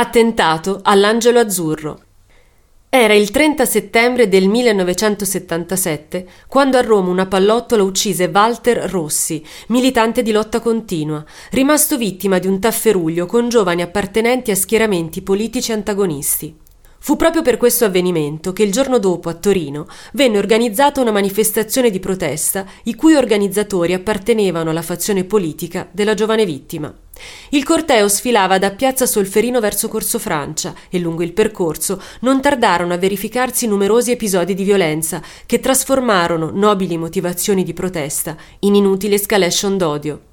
Attentato all'Angelo Azzurro. Era il 30 settembre del 1977 quando a Roma una pallottola uccise Walter Rossi, militante di lotta continua, rimasto vittima di un tafferuglio con giovani appartenenti a schieramenti politici antagonisti. Fu proprio per questo avvenimento che il giorno dopo a Torino venne organizzata una manifestazione di protesta i cui organizzatori appartenevano alla fazione politica della giovane vittima. Il corteo sfilava da Piazza Solferino verso Corso Francia e lungo il percorso non tardarono a verificarsi numerosi episodi di violenza che trasformarono nobili motivazioni di protesta in inutile escalation d'odio.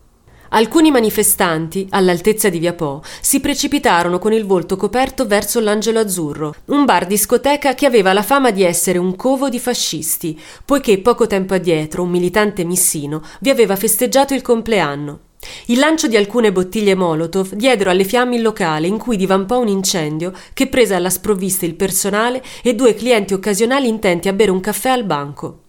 Alcuni manifestanti, all'altezza di Via Po, si precipitarono con il volto coperto verso l'Angelo Azzurro, un bar discoteca che aveva la fama di essere un covo di fascisti, poiché poco tempo addietro un militante missino vi aveva festeggiato il compleanno. Il lancio di alcune bottiglie Molotov diedero alle fiamme il locale in cui divampò un incendio che prese alla sprovvista il personale e due clienti occasionali intenti a bere un caffè al banco.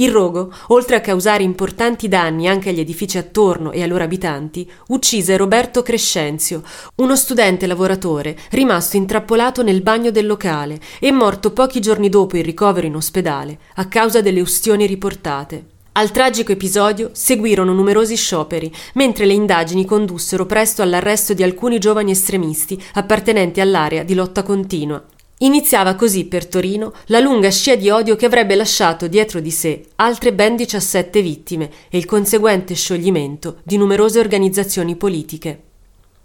Il rogo, oltre a causare importanti danni anche agli edifici attorno e ai loro abitanti, uccise Roberto Crescenzio, uno studente lavoratore rimasto intrappolato nel bagno del locale e morto pochi giorni dopo il ricovero in ospedale a causa delle ustioni riportate. Al tragico episodio seguirono numerosi scioperi, mentre le indagini condussero presto all'arresto di alcuni giovani estremisti appartenenti all'area di lotta continua. Iniziava così per Torino la lunga scia di odio che avrebbe lasciato dietro di sé altre ben 17 vittime e il conseguente scioglimento di numerose organizzazioni politiche.